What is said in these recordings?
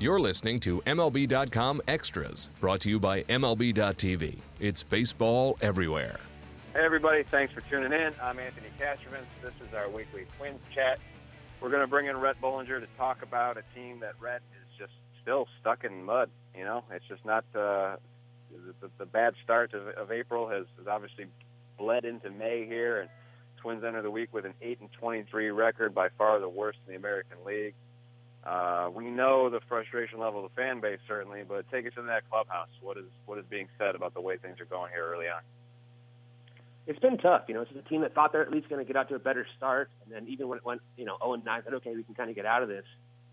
You're listening to MLB.com Extras, brought to you by MLB.tv. It's baseball everywhere. Hey, everybody. Thanks for tuning in. I'm Anthony Castrovince. This is our weekly Twins chat. We're going to bring in Rhett Bollinger to talk about a team that Rhett is just still stuck in mud. You know, it's just not uh, the, the bad start of, of April has, has obviously bled into May here, and Twins enter the week with an 8 and 23 record, by far the worst in the American League. Uh, we know the frustration level of the fan base certainly, but take us into that clubhouse. What is what is being said about the way things are going here early on? It's been tough. You know, this is a team that thought they're at least going to get out to a better start, and then even when it went, you know, 0 and 9, said, okay, we can kind of get out of this.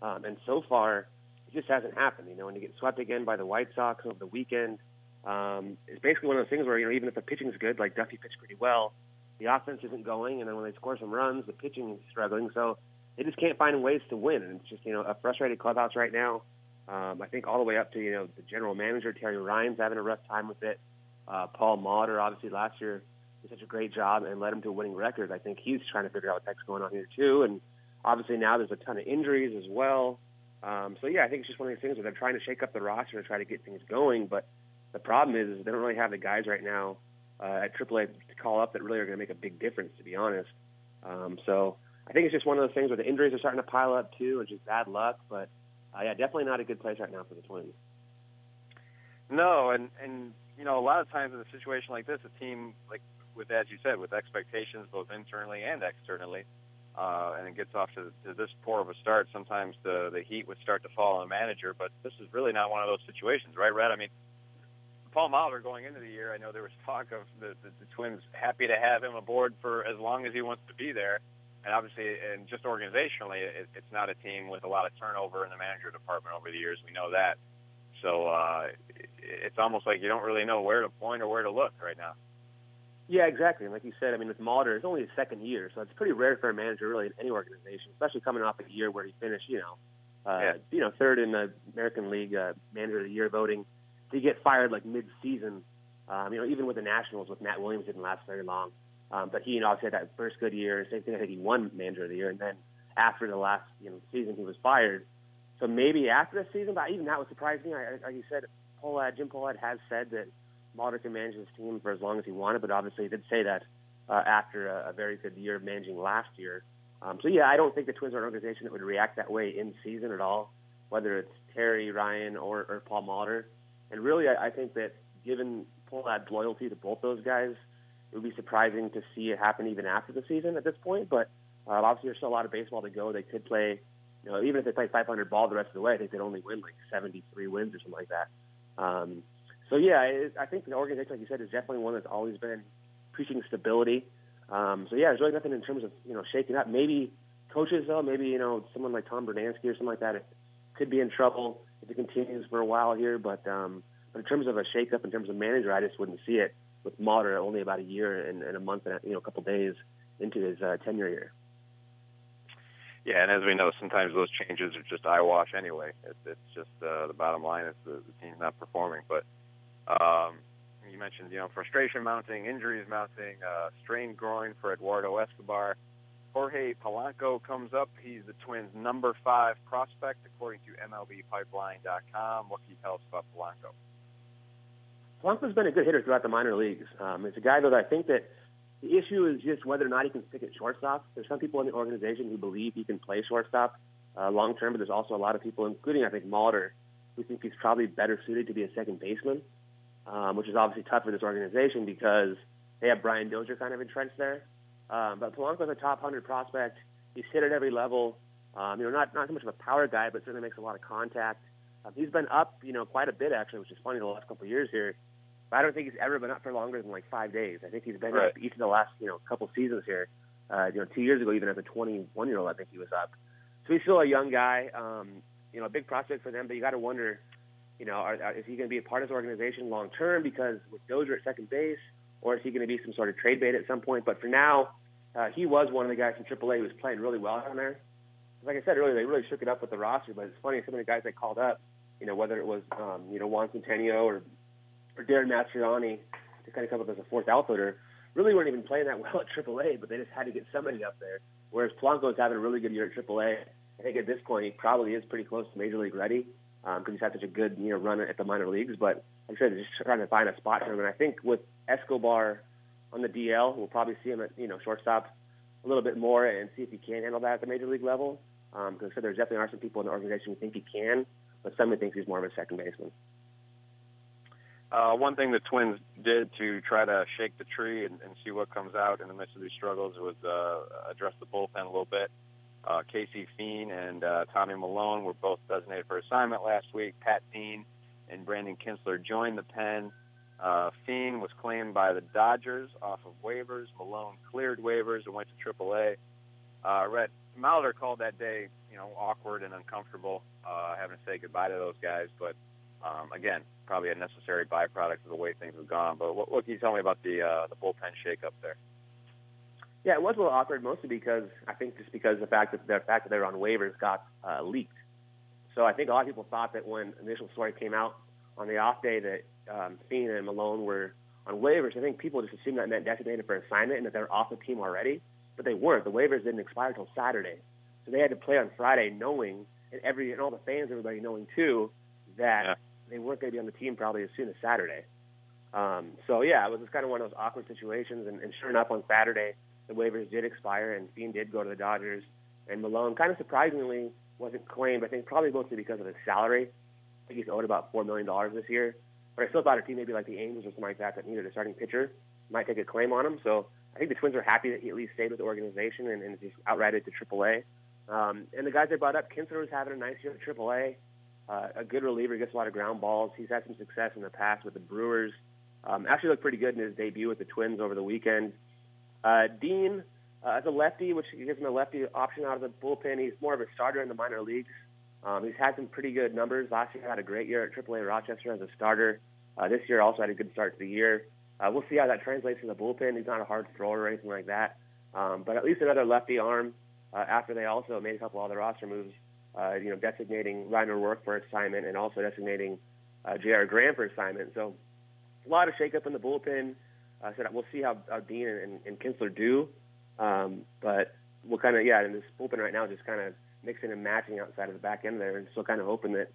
Um, and so far, it just hasn't happened. You know, when you get swept again by the White Sox over the weekend, um, it's basically one of those things where you know even if the pitching's good, like Duffey pitched pretty well, the offense isn't going, and then when they score some runs, the pitching is struggling. So they just can't find ways to win, and it's just you know a frustrated clubhouse right now. Um, I think all the way up to you know the general manager Terry Ryan's having a rough time with it. Uh, Paul Molitor obviously last year did such a great job and led him to a winning record. I think he's trying to figure out what the heck's going on here too, and obviously now there's a ton of injuries as well. Um, so yeah, I think it's just one of these things where they're trying to shake up the roster and try to get things going, but the problem is, is they don't really have the guys right now uh, at AAA to call up that really are going to make a big difference, to be honest. Um, so I think it's just one of those things where the injuries are starting to pile up too, and just bad luck. But uh, yeah, definitely not a good place right now for the Twins. No, and and you know a lot of times in a situation like this, a team like with as you said, with expectations both internally and externally, uh, and it gets off to, to this poor of a start, sometimes the the heat would start to fall on the manager. But this is really not one of those situations, right, Rhett? I mean, Paul Molitor going into the year, I know there was talk of the, the, the Twins happy to have him aboard for as long as he wants to be there. And obviously, and just organizationally, it, it's not a team with a lot of turnover in the manager department over the years. We know that. So uh, it's almost like you don't really know where to point or where to look right now. Yeah, exactly. And like you said, I mean, with Molitor, it's only his second year, so it's pretty rare for a manager really in any organization, especially coming off a year where he finished, you know, uh, yeah. you know, third in the American League uh, Manager of the Year voting. To get fired like mid-season, um, you know, even with the Nationals, with Matt Williams didn't last very long. Um, but he, you know, obviously had that first good year. Same thing, I think he won Manager of the Year, and then after the last, you know, season, he was fired. So maybe after the season, but even that would surprise me. I, like you said, Pohlad, Jim Pohlad has said that Molitor can manage his team for as long as he wanted, but obviously he did say that uh, after a, a very good year of managing last year. Um, so yeah, I don't think the Twins are an organization that would react that way in season at all, whether it's Terry Ryan or, or Paul Molitor. And really, I, I think that given Pohlad's loyalty to both those guys, it would be surprising to see it happen even after the season at this point. But uh, obviously, there's still a lot of baseball to go. They could play, you know, even if they play 500 ball the rest of the way, I think they'd only win like 73 wins or something like that. Um, so yeah, it, I think the organization, like you said, is definitely one that's always been preaching stability. Um, so yeah, there's really nothing in terms of you know shaking up. Maybe coaches though, maybe you know someone like Tom Brunansky or something like that it could be in trouble if it continues for a while here. But um, but in terms of a shakeup, in terms of manager, I just wouldn't see it with Molitor only about a year and, and a month and you know a couple days into his uh, tenure here. Yeah, and as we know, sometimes those changes are just eyewash anyway. It, it's just uh, the bottom line is the, the team's not performing. But um, you mentioned, you know, frustration mounting, injuries mounting, uh, strained groin for Eduardo Escobar. Jorge Polanco comes up. He's the Twins' number five prospect, according to MLBPipeline.com. What can you tell us about Polanco? Polanco's been a good hitter throughout the minor leagues. Um, it's a guy, that I think that the issue is just whether or not he can stick at shortstop. There's some people in the organization who believe he can play shortstop uh, long term, but there's also a lot of people, including I think Molitor, who think he's probably better suited to be a second baseman um, which is obviously tough for this organization because they have Brian Dozier kind of entrenched there. Um, but Polanco's a top 100 prospect. He's hit at every level. Um, you know, not not so much of a power guy, but certainly makes a lot of contact. Um, he's been up, you know, quite a bit actually, which is funny the last couple of years here. But I don't think he's ever been up for longer than like five days. I think he's been right. up each of the last, you know, couple seasons here. Uh, you know, two years ago, even as a 21 year old, I think he was up. So he's still a young guy. Um, you know, a big prospect for them, but you got to wonder you know, are, are, is he going to be a part of this organization long term because with Dozier at second base, or is he going to be some sort of trade bait at some point? But for now, uh, he was one of the guys from AAA who was playing really well down there. Like I said earlier, they really shook it up with the roster. But it's funny, some of the guys they called up, you know, whether it was um, you know Juan Centeno or or Darin Mastroianni to kind of come up as a fourth outfielder, really weren't even playing that well at AAA. But they just had to get somebody up there. Whereas Polanco is having a really good year at AAA. I think at this point he probably is pretty close to major league ready. because um, he's had such a good you know run at the minor leagues. But like I said, just trying to find a spot for him. And I think with Escobar on the DL, we'll probably see him at you know shortstop a little bit more and see if he can handle that at the major league level. Because um, so there definitely are some people in the organization who think he can, but some think he's more of a second baseman. Uh, one thing the Twins did to try to shake the tree and, and see what comes out in the midst of these struggles was uh, address the bullpen a little bit. Uh, Casey Fien and uh, Tommy Milone were both designated for assignment last week. Pat Dean and Brandon Kintzler joined the pen. Uh, Fien was claimed by the Dodgers off of waivers. Milone cleared waivers and went to AAA. Uh, Rhett Molitor called that day, you know, awkward and uncomfortable, uh, having to say goodbye to those guys. But um, again, probably a necessary byproduct of the way things have gone. But what, what can you tell me about the uh, the bullpen shakeup there? Yeah, it was a little awkward, mostly because I think just because the fact that the fact that they were on waivers got uh, leaked. So I think a lot of people thought that when initial story came out on the off day that um, Fien and Milone were on waivers, I think people just assumed that meant designated for assignment and that they're off the team already. But they weren't. The waivers didn't expire until Saturday, so they had to play on Friday, knowing and every and all the fans, everybody knowing too that yeah. They weren't going to be on the team probably as soon as Saturday. Um, so yeah, it was just kind of one of those awkward situations. And, and sure enough, on Saturday, the waivers did expire, and Fien did go to the Dodgers. And Milone, kind of surprisingly, wasn't claimed. I think probably mostly because of his salary. I think he's owed about four million dollars this year. But I still thought a team maybe like the Angels or something like that that needed a starting pitcher might take a claim on him. So I think the Twins are happy that he at least stayed with the organization and, and just outrighted to AAA. Um, and the guys they brought up, Kintzler was having a nice year at AAA. Uh, a good reliever, gets a lot of ground balls. He's had some success in the past with the Brewers. Um, actually looked pretty good in his debut with the Twins over the weekend. Uh, Dean, uh, as a lefty, which gives him a lefty option out of the bullpen, he's more of a starter in the minor leagues. Um, he's had some pretty good numbers. Last year, had a great year at AAA Rochester as a starter. Uh, this year, also had a good start to the year. Uh, we'll see how that translates in the bullpen. He's not a hard thrower or anything like that, um, but at least another lefty arm. Uh, after they also made a couple other roster moves, uh, you know, designating Ryan O'Rourke for assignment and also designating uh, J.R. Graham for assignment. So a lot of shakeup in the bullpen. I uh, said we'll see how, how Dean and, and Kintzler do, um, but we'll kind of yeah, in this bullpen right now, just kind of mixing and matching outside of the back end there, and still kind of hoping that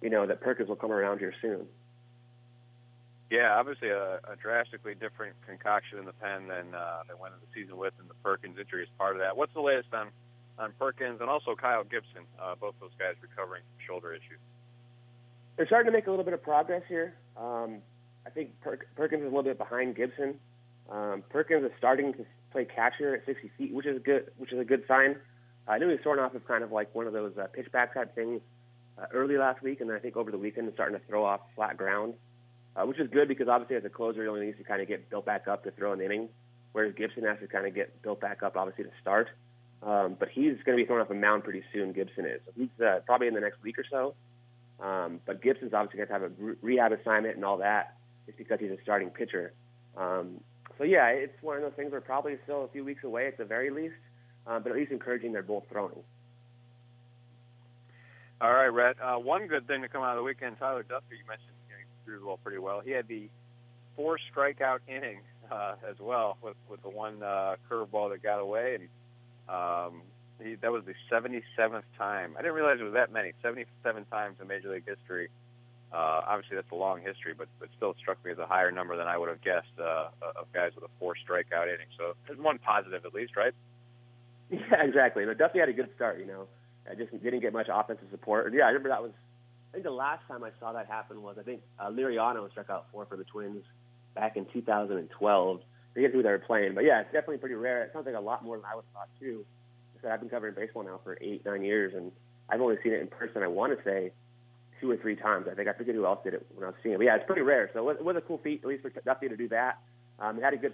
you know that Perkins will come around here soon. Yeah, obviously a, a drastically different concoction in the pen than uh, they went into the season with, and the Perkins injury is part of that. What's the latest on on Perkins and also Kyle Gibson? Uh, both those guys recovering from shoulder issues. They're starting to make a little bit of progress here. Um, I think per- Perkins is a little bit behind Gibson. Um, Perkins is starting to play catcher at 60 feet, which is good, which is a good sign. I knew he was starting off as kind of like one of those uh, pitchback type things uh, early last week, and I think over the weekend is starting to throw off flat ground, uh, which is good because obviously as a closer, he only needs to kind of get built back up to throw an inning, whereas Gibson has to kind of get built back up obviously to start. Um, but he's going to be thrown off a mound pretty soon. Gibson is. So he's uh, probably in the next week or so. Um, but Gibson's obviously going to have a re- rehab assignment and all that just because he's a starting pitcher. Um, so yeah, it's one of those things where probably still a few weeks away at the very least, uh, but at least encouraging they're both throwing. All right, Rhett. Uh, one good thing to come out of the weekend, Tyler Duffey, you mentioned you know, he threw the ball pretty well. He had the four strikeout inning uh, as well with with the one uh, curveball that got away, and um, he, that was the 77th time. I didn't realize it was that many. 77 times in Major League history uh, obviously, that's a long history, but but still struck me as a higher number than I would have guessed uh, of guys with a four strikeout inning. So there's one positive at least, right? Yeah, exactly. But Duffey had a good start. You know, I just didn't get much offensive support. Yeah, I remember that was. I think the last time I saw that happen was I think uh, Liriano struck out four for the Twins back in 2012. I forget who they were playing, but yeah, it's definitely pretty rare. It sounds like a lot more than I would have thought too. Said I've been covering baseball now for eight, nine years, and I've only seen it in person. I want to say two or three times. I think I forget who else did it when I was seeing it. But yeah, it's pretty rare. So it was, a cool feat, at least for Duffey to do that. Um, he had a good,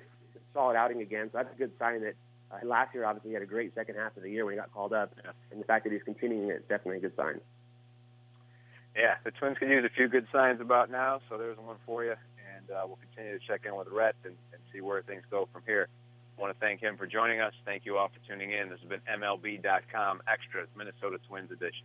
solid outing again. So that's a good sign that uh, last year, obviously, he had a great second half of the year when he got called up. And the fact that he's continuing it is definitely a good sign. Yeah, the Twins can use a few good signs about now. So there's one for you. And uh, we'll continue to check in with Rhett and, and see where things go from here. I want to thank him for joining us. Thank you all for tuning in. This has been MLB.com Extras, Minnesota Twins edition.